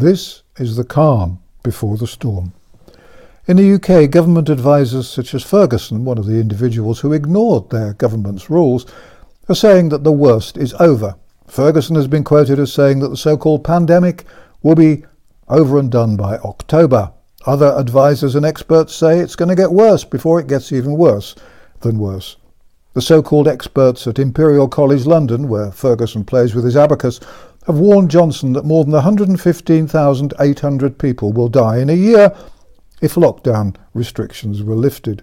This is the calm before the storm. In the UK, government advisers such as Ferguson, one of the individuals who ignored their government's rules, are saying that the worst is over. Ferguson has been quoted as saying that the so-called pandemic will be over and done by October. Other advisers and experts say it's going to get worse before it gets even worse than worse. The so-called experts at Imperial College London, where Ferguson plays with his abacus, have warned Johnson that more than 115,800 people will die in a year if lockdown restrictions were lifted.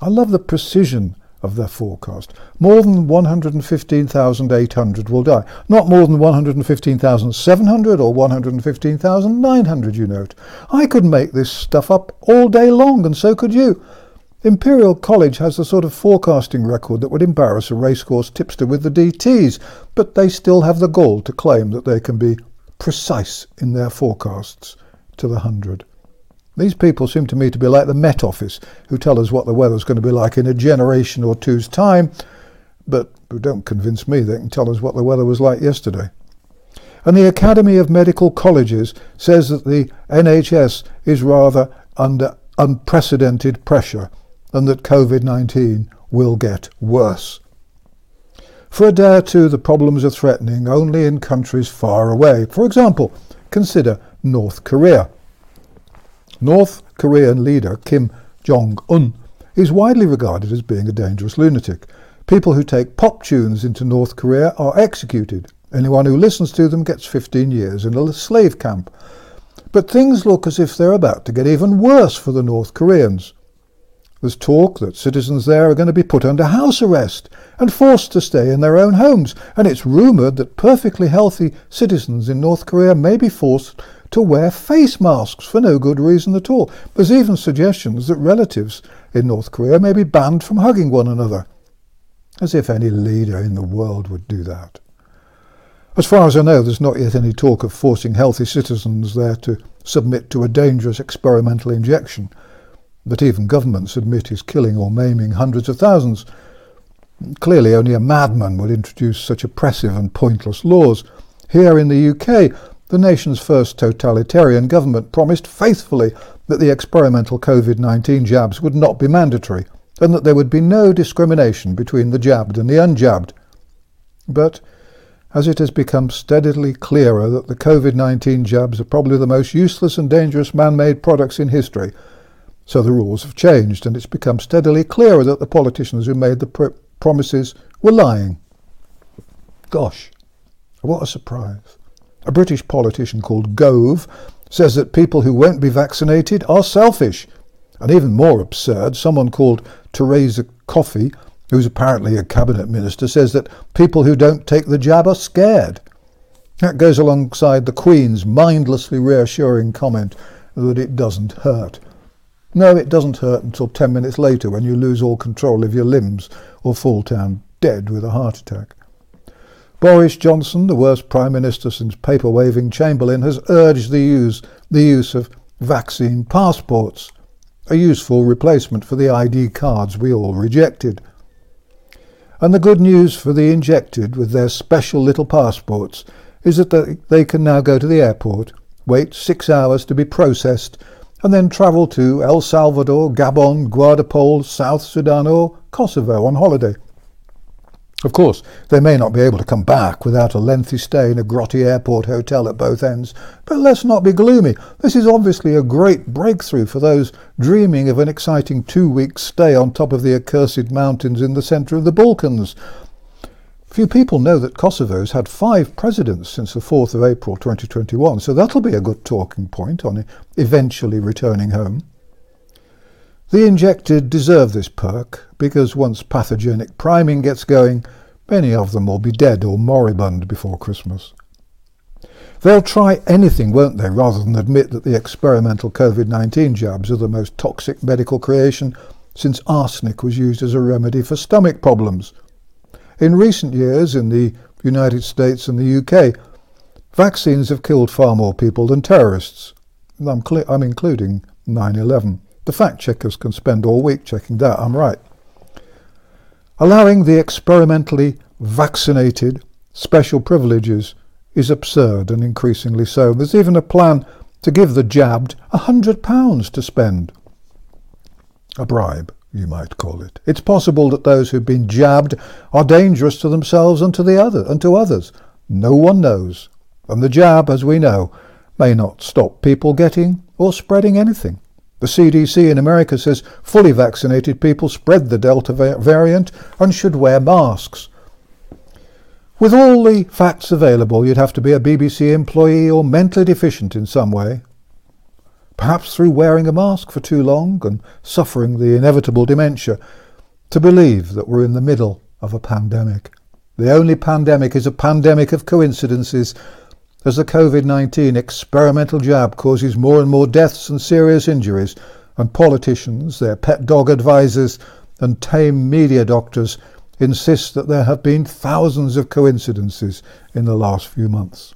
I love the precision of their forecast. More than 115,800 will die. Not more than 115,700 or 115,900, you note. I could make this stuff up all day long, and so could you. Imperial College has the sort of forecasting record that would embarrass a racecourse tipster with the DTs, but they still have the gall to claim that they can be precise in their forecasts to the hundred. These people seem to me to be like the Met Office, who tell us what the weather's going to be like in a generation or two's time, but who don't convince me they can tell us what the weather was like yesterday. And the Academy of Medical Colleges says that the NHS is rather under unprecedented pressure and that COVID-19 will get worse. For a day or two, the problems are threatening only in countries far away. For example, consider North Korea. North Korean leader Kim Jong-un is widely regarded as being a dangerous lunatic. People who take pop tunes into North Korea are executed. Anyone who listens to them gets 15 years in a slave camp. But things look as if they're about to get even worse for the North Koreans. There's talk that citizens there are going to be put under house arrest and forced to stay in their own homes, and it's rumoured that perfectly healthy citizens in North Korea may be forced to wear face masks for no good reason at all. There's even suggestions that relatives in North Korea may be banned from hugging one another. As if any leader in the world would do that. As far as I know, there's not yet any talk of forcing healthy citizens there to submit to a dangerous experimental injection that even governments admit is killing or maiming hundreds of thousands. Clearly, only a madman would introduce such oppressive and pointless laws. Here in the UK, the nation's first totalitarian government promised faithfully that the experimental COVID 19 jabs would not be mandatory and that there would be no discrimination between the jabbed and the unjabbed. But as it has become steadily clearer that the COVID 19 jabs are probably the most useless and dangerous man made products in history, so the rules have changed, and it's become steadily clearer that the politicians who made the pr promises were lying. Gosh, what a surprise. A British politician called Gove says that people who won't be vaccinated are selfish. And even more absurd, someone called Theresa Coffey, who's apparently a cabinet minister, says that people who don't take the jab are scared. That goes alongside the Queen's mindlessly reassuring comment that it doesn't hurt. No, it doesn't hurt until 10 minutes later when you lose all control of your limbs or fall down dead with a heart attack. Boris Johnson, the worst Prime Minister since paper waving Chamberlain, has urged the use, the use of vaccine passports, a useful replacement for the ID cards we all rejected. And the good news for the injected with their special little passports is that they can now go to the airport, wait six hours to be processed, and then travel to El Salvador, Gabon, Guadalajara, South Sudan or Kosovo on holiday. Of course, they may not be able to come back without a lengthy stay in a grotty airport hotel at both ends, but let's not be gloomy. This is obviously a great breakthrough for those dreaming of an exciting two-week stay on top of the accursed mountains in the centre of the Balkans, Few people know that Kosovo's had five presidents since the 4th of April 2021, so that'll be a good talking point on eventually returning home. The injected deserve this perk because once pathogenic priming gets going, many of them will be dead or moribund before Christmas. They'll try anything, won't they, rather than admit that the experimental COVID-19 jabs are the most toxic medical creation since arsenic was used as a remedy for stomach problems. In recent years, in the United States and the UK, vaccines have killed far more people than terrorists. I'm, I'm including 9 11. The fact checkers can spend all week checking that, I'm right. Allowing the experimentally vaccinated special privileges is absurd and increasingly so. There's even a plan to give the jabbed a hundred pounds to spend. A bribe, you might call it. It's possible that those who've been jabbed are dangerous to themselves and to the other and to others. No one knows. And the jab, as we know, may not stop people getting or spreading anything. The CDC in America says fully vaccinated people spread the Delta variant and should wear masks. With all the facts available, you'd have to be a BBC employee or mentally deficient in some way. Perhaps through wearing a mask for too long and suffering the inevitable dementia, to believe that we're in the middle of a pandemic. The only pandemic is a pandemic of coincidences, as the COVID 19 experimental jab causes more and more deaths and serious injuries, and politicians, their pet dog advisers, and tame media doctors insist that there have been thousands of coincidences in the last few months.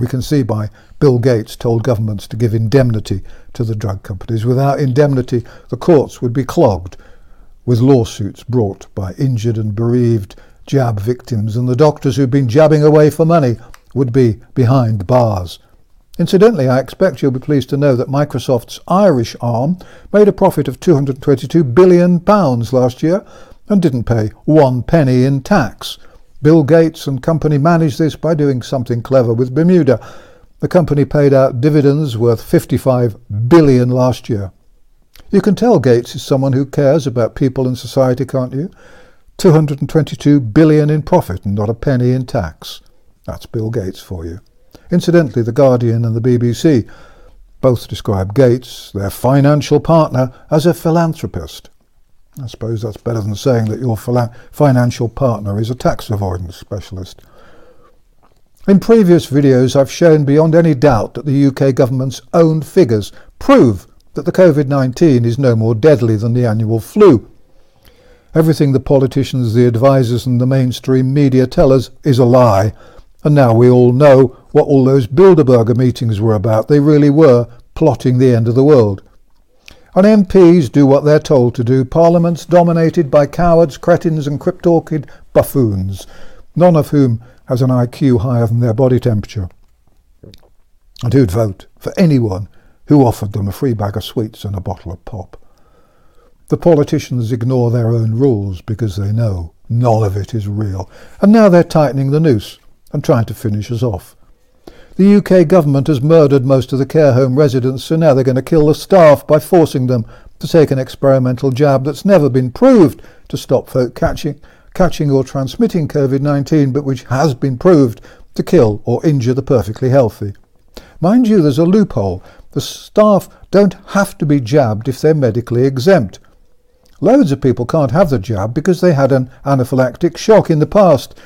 We can see by Bill Gates told governments to give indemnity to the drug companies. Without indemnity, the courts would be clogged with lawsuits brought by injured and bereaved jab victims, and the doctors who've been jabbing away for money would be behind bars. Incidentally, I expect you'll be pleased to know that Microsoft's Irish arm made a profit of £222 billion last year, and didn't pay one penny in tax. Bill Gates and company managed this by doing something clever with Bermuda. The company paid out dividends worth 55 billion last year. You can tell Gates is someone who cares about people and society, can't you? 222 billion in profit and not a penny in tax. That's Bill Gates for you. Incidentally, The Guardian and the BBC both describe Gates, their financial partner, as a philanthropist. I suppose that's better than saying that your financial partner is a tax avoidance specialist. In previous videos, I've shown beyond any doubt that the UK government's own figures prove that the COVID-19 is no more deadly than the annual flu. Everything the politicians, the advisers and the mainstream media tell us is a lie. And now we all know what all those Bilderberger meetings were about. They really were plotting the end of the world. And MPs do what they're told to do. Parliament's dominated by cowards, cretins, and cryptorchid buffoons, none of whom has an IQ higher than their body temperature. And who'd vote for anyone who offered them a free bag of sweets and a bottle of pop. The politicians ignore their own rules because they know none of it is real. And now they're tightening the noose and trying to finish us off. The UK government has murdered most of the care home residents, so now they're going to kill the staff by forcing them to take an experimental jab that's never been proved to stop folk catching, catching or transmitting COVID-19, but which has been proved to kill or injure the perfectly healthy. Mind you, there's a loophole. The staff don't have to be jabbed if they're medically exempt. Loads of people can't have the jab because they had an anaphylactic shock in the past,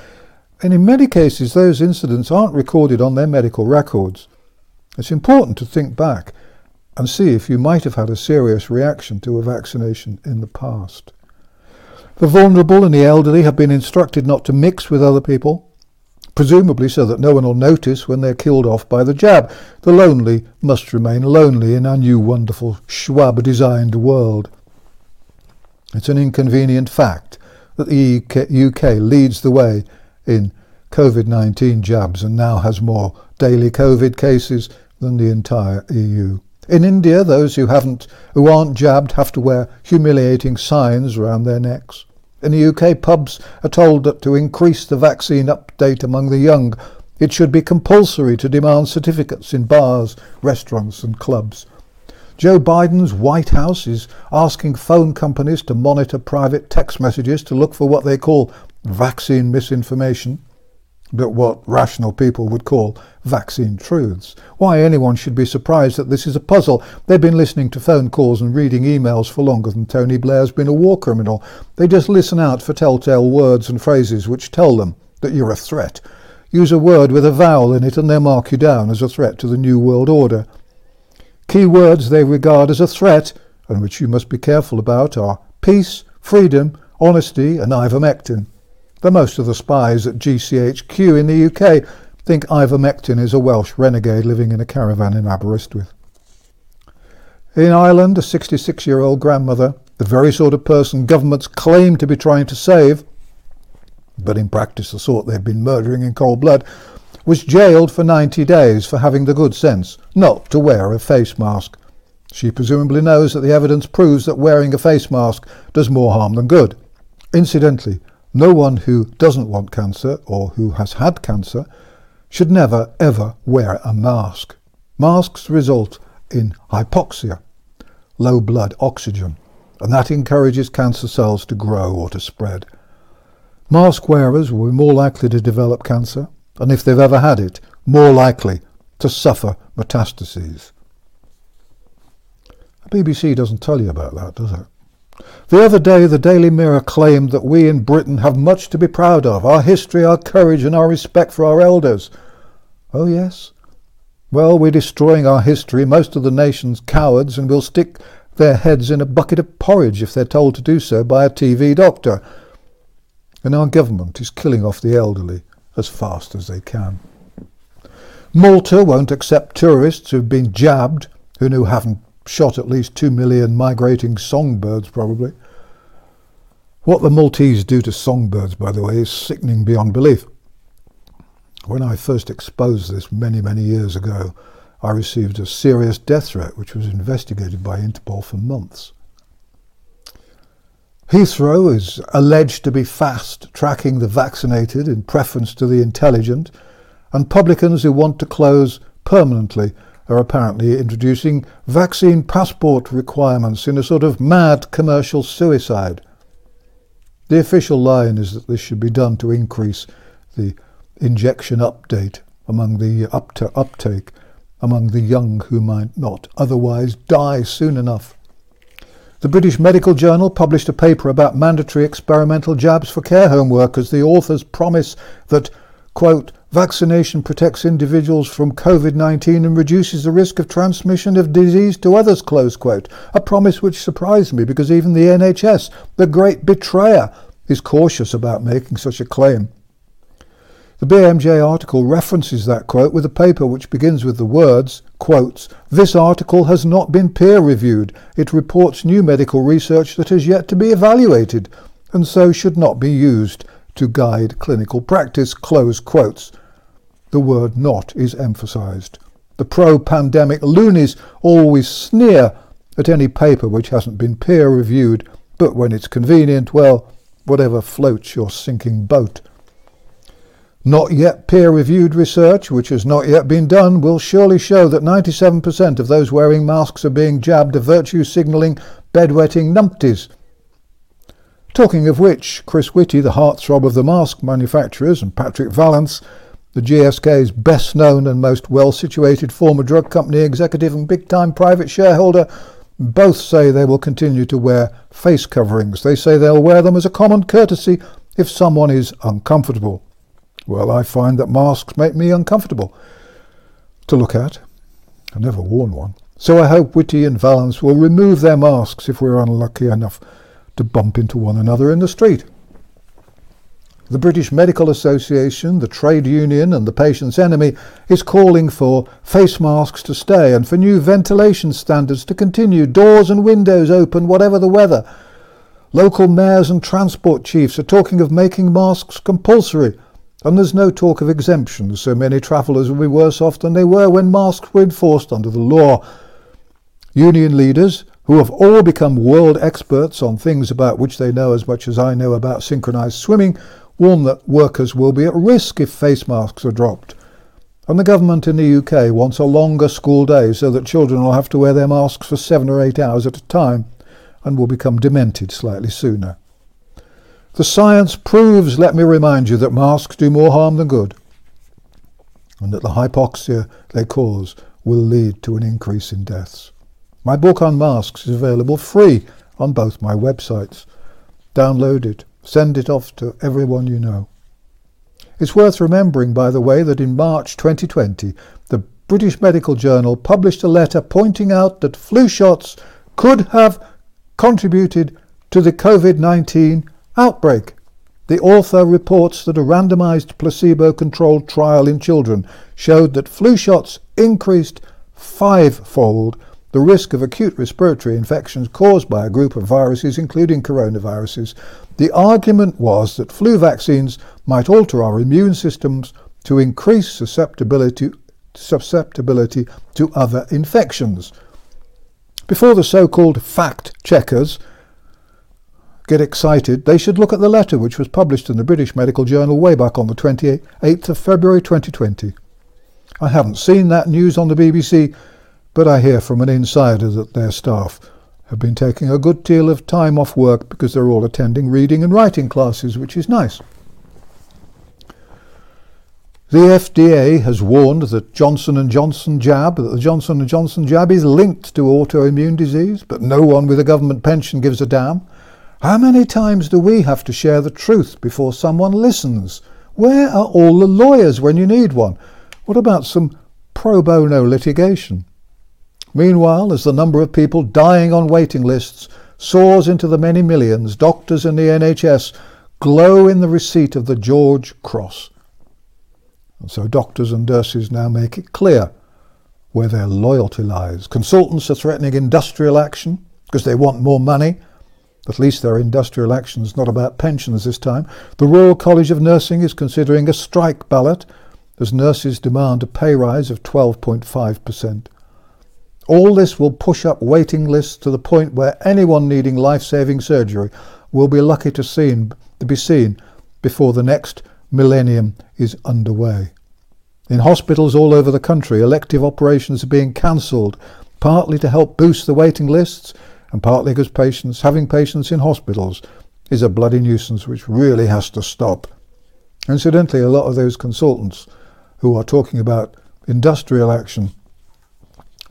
and in many cases those incidents aren't recorded on their medical records. It's important to think back and see if you might have had a serious reaction to a vaccination in the past. The vulnerable and the elderly have been instructed not to mix with other people, presumably so that no one will notice when they're killed off by the jab. The lonely must remain lonely in our new wonderful Schwab designed world. It's an inconvenient fact that the UK leads the way in COVID-19 jabs and now has more daily COVID cases than the entire EU. In India, those who haven't, who aren't jabbed have to wear humiliating signs around their necks. In the UK, pubs are told that to increase the vaccine update among the young, it should be compulsory to demand certificates in bars, restaurants and clubs. Joe Biden's White House is asking phone companies to monitor private text messages to look for what they call vaccine misinformation, but what rational people would call vaccine truths. Why anyone should be surprised that this is a puzzle. They've been listening to phone calls and reading emails for longer than Tony Blair's been a war criminal. They just listen out for telltale words and phrases which tell them that you're a threat. Use a word with a vowel in it and they'll mark you down as a threat to the New World Order. Key words they regard as a threat, and which you must be careful about, are peace, freedom, honesty, and ivermectin but most of the spies at GCHQ in the UK think ivermectin is a Welsh renegade living in a caravan in Aberystwyth. In Ireland, a 66-year-old grandmother, the very sort of person governments claim to be trying to save, but in practice the sort they've been murdering in cold blood, was jailed for 90 days for having the good sense not to wear a face mask. She presumably knows that the evidence proves that wearing a face mask does more harm than good. Incidentally, no one who doesn't want cancer or who has had cancer should never ever wear a mask. Masks result in hypoxia, low blood oxygen, and that encourages cancer cells to grow or to spread. Mask wearers will be more likely to develop cancer, and if they've ever had it, more likely to suffer metastases. The BBC doesn't tell you about that, does it? The other day, the Daily Mirror claimed that we in Britain have much to be proud of our history, our courage, and our respect for our elders. Oh, yes? Well, we're destroying our history. Most of the nation's cowards and will stick their heads in a bucket of porridge if they're told to do so by a TV doctor. And our government is killing off the elderly as fast as they can. Malta won't accept tourists who've been jabbed, who haven't shot at least two million migrating songbirds, probably. What the Maltese do to songbirds, by the way, is sickening beyond belief. When I first exposed this many, many years ago, I received a serious death threat which was investigated by Interpol for months. Heathrow is alleged to be fast tracking the vaccinated in preference to the intelligent, and publicans who want to close permanently are apparently introducing vaccine passport requirements in a sort of mad commercial suicide. The official line is that this should be done to increase the injection update among the uptake among the young who might not otherwise die soon enough. The British Medical Journal published a paper about mandatory experimental jabs for care home workers. The authors promise that, quote, Vaccination protects individuals from COVID-19 and reduces the risk of transmission of disease to others, close quote. A promise which surprised me because even the NHS, the great betrayer, is cautious about making such a claim. The BMJ article references that quote with a paper which begins with the words, quotes, This article has not been peer reviewed. It reports new medical research that has yet to be evaluated and so should not be used to guide clinical practice, close quotes the word not is emphasized. The pro-pandemic loonies always sneer at any paper which hasn't been peer-reviewed, but when it's convenient, well, whatever floats your sinking boat. Not yet peer-reviewed research, which has not yet been done, will surely show that 97% of those wearing masks are being jabbed a virtue-signalling, bedwetting numpties. Talking of which, Chris Whitty, the heartthrob of the mask manufacturers, and Patrick Vallance, the GSK's best known and most well situated former drug company executive and big time private shareholder both say they will continue to wear face coverings. They say they'll wear them as a common courtesy if someone is uncomfortable. Well, I find that masks make me uncomfortable to look at. I've never worn one. So I hope Whitty and Vallance will remove their masks if we're unlucky enough to bump into one another in the street. The British Medical Association, the trade union, and the patient's enemy is calling for face masks to stay and for new ventilation standards to continue, doors and windows open, whatever the weather. Local mayors and transport chiefs are talking of making masks compulsory, and there's no talk of exemptions, so many travellers will be worse off than they were when masks were enforced under the law. Union leaders, who have all become world experts on things about which they know as much as I know about synchronized swimming, warn that workers will be at risk if face masks are dropped. And the government in the UK wants a longer school day so that children will have to wear their masks for seven or eight hours at a time and will become demented slightly sooner. The science proves, let me remind you, that masks do more harm than good, and that the hypoxia they cause will lead to an increase in deaths. My book on masks is available free on both my websites. Download it Send it off to everyone you know. It's worth remembering, by the way, that in March 2020, the British Medical Journal published a letter pointing out that flu shots could have contributed to the COVID 19 outbreak. The author reports that a randomized placebo controlled trial in children showed that flu shots increased fivefold the risk of acute respiratory infections caused by a group of viruses, including coronaviruses. The argument was that flu vaccines might alter our immune systems to increase susceptibility, susceptibility to other infections. Before the so-called fact checkers get excited, they should look at the letter which was published in the British Medical Journal way back on the 28th of February 2020. I haven't seen that news on the BBC, but I hear from an insider that their staff have been taking a good deal of time off work because they're all attending reading and writing classes, which is nice. The FDA has warned that Johnson & Johnson jab, that the Johnson & Johnson jab is linked to autoimmune disease, but no one with a government pension gives a damn. How many times do we have to share the truth before someone listens? Where are all the lawyers when you need one? What about some pro bono litigation? Meanwhile, as the number of people dying on waiting lists soars into the many millions, doctors in the NHS glow in the receipt of the George Cross. And so doctors and nurses now make it clear where their loyalty lies. Consultants are threatening industrial action because they want more money. At least their industrial action is not about pensions this time. The Royal College of Nursing is considering a strike ballot as nurses demand a pay rise of 12.5%. All this will push up waiting lists to the point where anyone needing life-saving surgery will be lucky to, seen, to be seen before the next millennium is underway. In hospitals all over the country, elective operations are being cancelled, partly to help boost the waiting lists and partly because patients having patients in hospitals is a bloody nuisance which really has to stop. Incidentally, a lot of those consultants who are talking about industrial action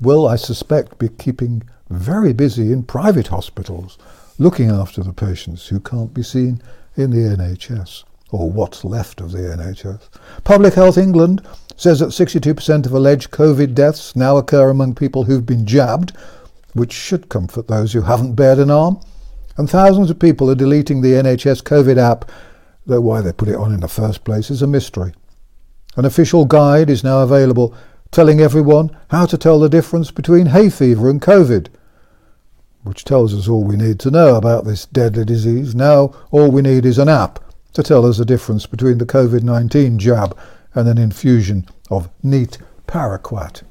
will, I suspect, be keeping very busy in private hospitals, looking after the patients who can't be seen in the NHS or what's left of the NHS. Public Health England says that 62% of alleged COVID deaths now occur among people who've been jabbed, which should comfort those who haven't bared an arm. And thousands of people are deleting the NHS COVID app, though why they put it on in the first place is a mystery. An official guide is now available telling everyone how to tell the difference between hay fever and COVID, which tells us all we need to know about this deadly disease. Now all we need is an app to tell us the difference between the COVID-19 jab and an infusion of neat paraquat.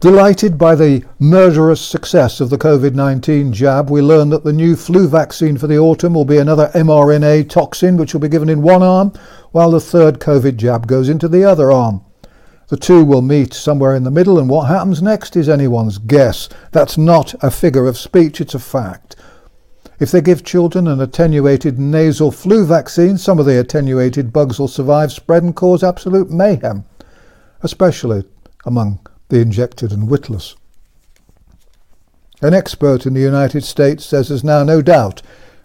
Delighted by the murderous success of the COVID-19 jab, we learn that the new flu vaccine for the autumn will be another mRNA toxin which will be given in one arm, while the third COVID jab goes into the other arm. The two will meet somewhere in the middle, and what happens next is anyone's guess. That's not a figure of speech, it's a fact. If they give children an attenuated nasal flu vaccine, some of the attenuated bugs will survive spread and cause absolute mayhem, especially among the injected and witless. An expert in the United States says there's now no doubt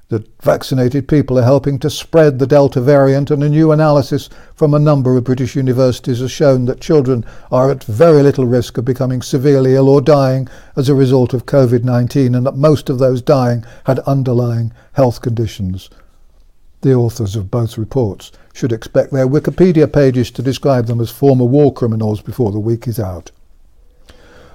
that vaccinated people are helping to spread the Delta variant, and a new analysis from a number of British universities has shown that children are at very little risk of becoming severely ill or dying as a result of COVID 19, and that most of those dying had underlying health conditions. The authors of both reports should expect their Wikipedia pages to describe them as former war criminals before the week is out.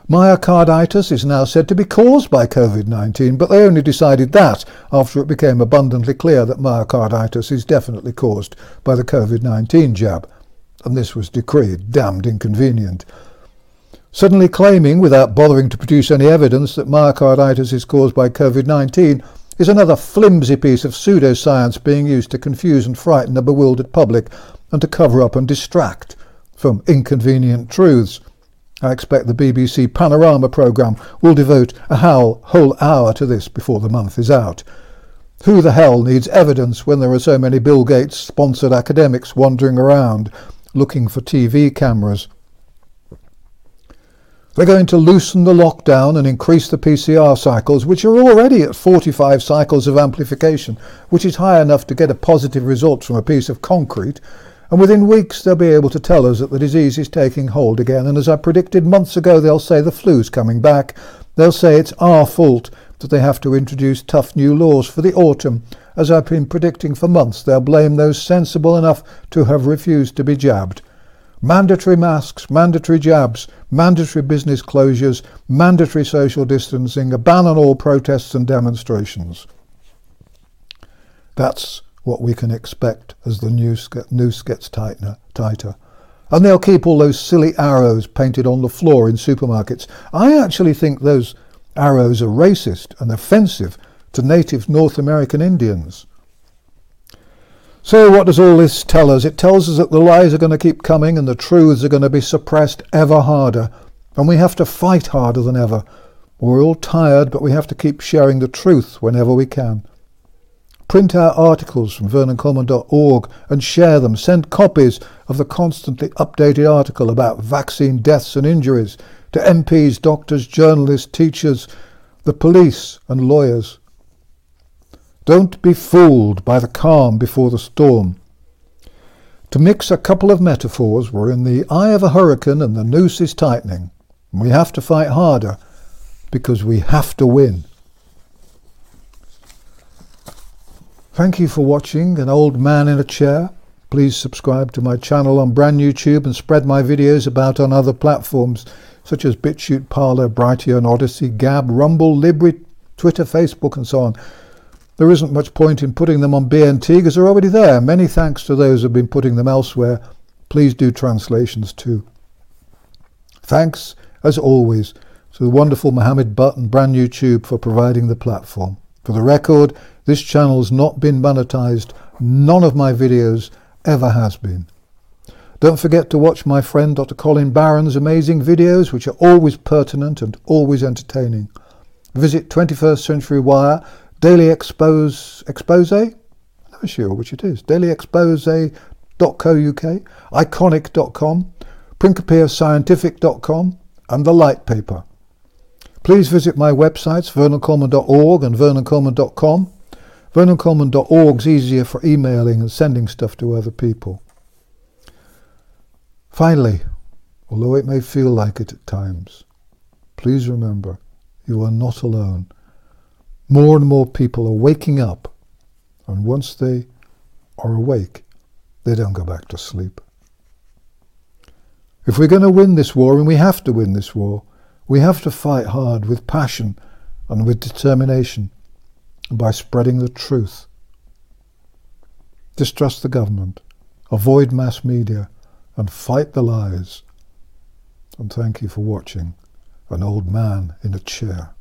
Myocarditis is now said to be caused by COVID-19, but they only decided that after it became abundantly clear that myocarditis is definitely caused by the COVID-19 jab, and this was decreed damned inconvenient. Suddenly claiming, without bothering to produce any evidence, that myocarditis is caused by COVID-19 is another flimsy piece of pseudoscience being used to confuse and frighten a bewildered public and to cover up and distract from inconvenient truths. I expect the BBC Panorama programme will devote a whole hour to this before the month is out. Who the hell needs evidence when there are so many Bill Gates sponsored academics wandering around looking for TV cameras? They're going to loosen the lockdown and increase the PCR cycles, which are already at 45 cycles of amplification, which is high enough to get a positive result from a piece of concrete, and within weeks they'll be able to tell us that the disease is taking hold again. And as I predicted months ago, they'll say the flu's coming back. They'll say it's our fault that they have to introduce tough new laws for the autumn. As I've been predicting for months, they'll blame those sensible enough to have refused to be jabbed. Mandatory masks, mandatory jabs, mandatory business closures, mandatory social distancing, a ban on all protests and demonstrations. That's what we can expect as the noose, gets tighter, tighter. And they'll keep all those silly arrows painted on the floor in supermarkets. I actually think those arrows are racist and offensive to native North American Indians. So what does all this tell us? It tells us that the lies are going to keep coming and the truths are going to be suppressed ever harder. And we have to fight harder than ever. We're all tired, but we have to keep sharing the truth whenever we can. Print out articles from vernoncoleman.org and share them. Send copies of the constantly updated article about vaccine deaths and injuries to MPs, doctors, journalists, teachers, the police and lawyers. Don't be fooled by the calm before the storm. To mix a couple of metaphors, we're in the eye of a hurricane and the noose is tightening. We have to fight harder because we have to win. Thank you for watching An Old Man in a Chair. Please subscribe to my channel on Brand New Tube and spread my videos about on other platforms such as BitChute, Parler, Brighteon, Odysee, Gab, Rumble, Libri, Twitter, Facebook and so on. There isn't much point in putting them on BNT because they're already there. Many thanks to those who have been putting them elsewhere. Please do translations too. Thanks, as always, to the wonderful Mohammed Butt and Brand New Tube for providing the platform. For the record, this channel's not been monetized. None of my videos ever has been. Don't forget to watch my friend Dr. Colin Barron's amazing videos, which are always pertinent and always entertaining. Visit 21st Century Wire, Daily Expose, Expose? I'm not sure which it is. dailyexpose.co.uk, iconic.com, principiascientific.com, and the Light Paper. Please visit my websites, vernoncoleman.org and vernoncoleman.com. Vernoncoleman.org is easier for emailing and sending stuff to other people. Finally, although it may feel like it at times, please remember you are not alone. More and more people are waking up, and once they are awake, they don't go back to sleep. If we're going to win this war, and we have to win this war, we have to fight hard with passion and with determination by spreading the truth. Distrust the government, avoid mass media, and fight the lies. And thank you for watching An Old Man in a Chair.